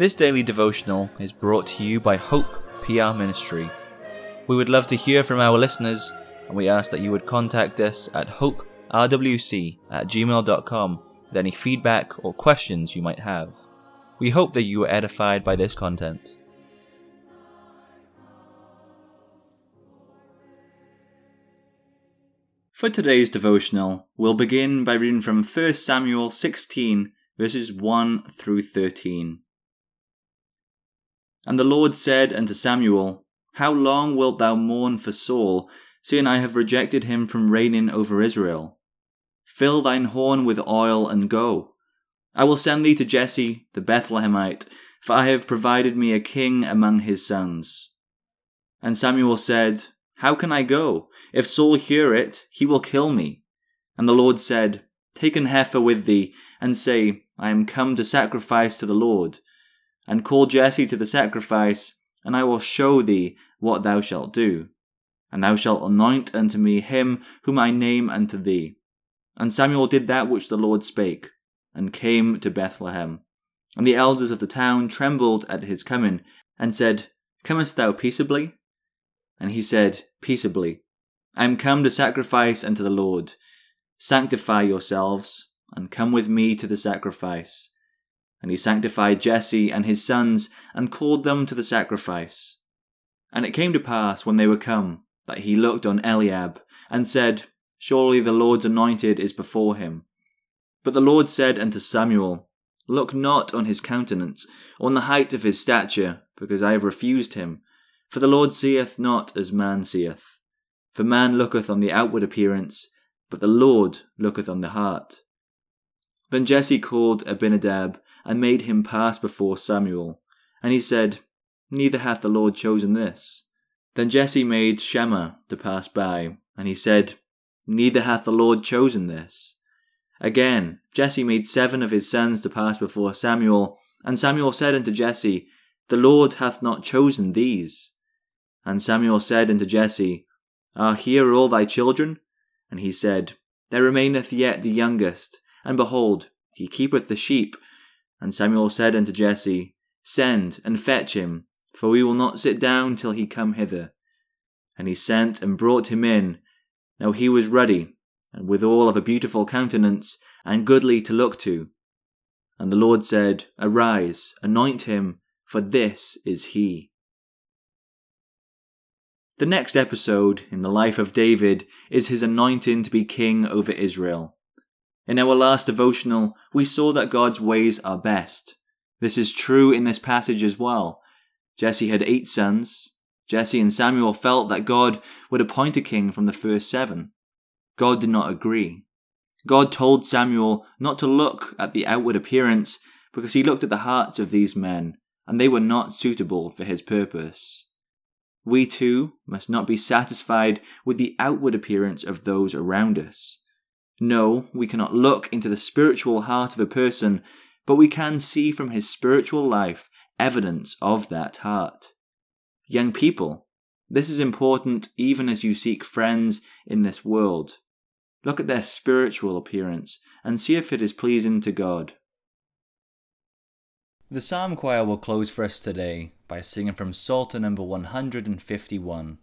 This daily devotional is brought to you by Hope PR Ministry. We would love to hear from our listeners, and we ask that you would contact us at hoperwc at gmail.com with any feedback or questions you might have. We hope that you are edified by this content. For today's devotional, we'll begin by reading from 1 Samuel 16, verses 1 through 13. And the Lord said unto Samuel, How long wilt thou mourn for Saul, seeing I have rejected him from reigning over Israel? Fill thine horn with oil and go. I will send thee to Jesse the Bethlehemite, for I have provided me a king among his sons. And Samuel said, how can I go? If Saul hear it, he will kill me. And the Lord said, Take an heifer with thee, and say, I am come to sacrifice to the Lord. And call Jesse to the sacrifice, and I will show thee what thou shalt do. And thou shalt anoint unto me him whom I name unto thee. And Samuel did that which the Lord spake, and came to Bethlehem. And the elders of the town trembled at his coming, and said, Comest thou peaceably? And he said, Peaceably, I am come to sacrifice unto the Lord. Sanctify yourselves, and come with me to the sacrifice. And he sanctified Jesse and his sons, and called them to the sacrifice. And it came to pass, when they were come, that he looked on Eliab, and said, Surely the Lord's anointed is before him. But the Lord said unto Samuel, Look not on his countenance, on the height of his stature, because I have refused him. For the Lord seeth not as man seeth. For man looketh on the outward appearance, but the Lord looketh on the heart. Then Jesse called Abinadab, and made him pass before Samuel. And he said, Neither hath the Lord chosen this. Then Jesse made Shammah to pass by, and he said, Neither hath the Lord chosen this. Again, Jesse made seven of his sons to pass before Samuel, and Samuel said unto Jesse, The Lord hath not chosen these. And Samuel said unto Jesse, Are here all thy children? And he said, There remaineth yet the youngest, and behold, he keepeth the sheep. And Samuel said unto Jesse, Send and fetch him, for we will not sit down till he come hither. And he sent and brought him in. Now he was ruddy, and withal of a beautiful countenance, and goodly to look to. And the Lord said, Arise, anoint him, for this is he. The next episode in the life of David is his anointing to be king over Israel. In our last devotional, we saw that God's ways are best. This is true in this passage as well. Jesse had eight sons. Jesse and Samuel felt that God would appoint a king from the first seven. God did not agree. God told Samuel not to look at the outward appearance because he looked at the hearts of these men, and they were not suitable for his purpose. We too must not be satisfied with the outward appearance of those around us. No, we cannot look into the spiritual heart of a person, but we can see from his spiritual life evidence of that heart. Young people, this is important even as you seek friends in this world. Look at their spiritual appearance and see if it is pleasing to God. The Psalm Choir will close for us today by singing from Psalter number 151.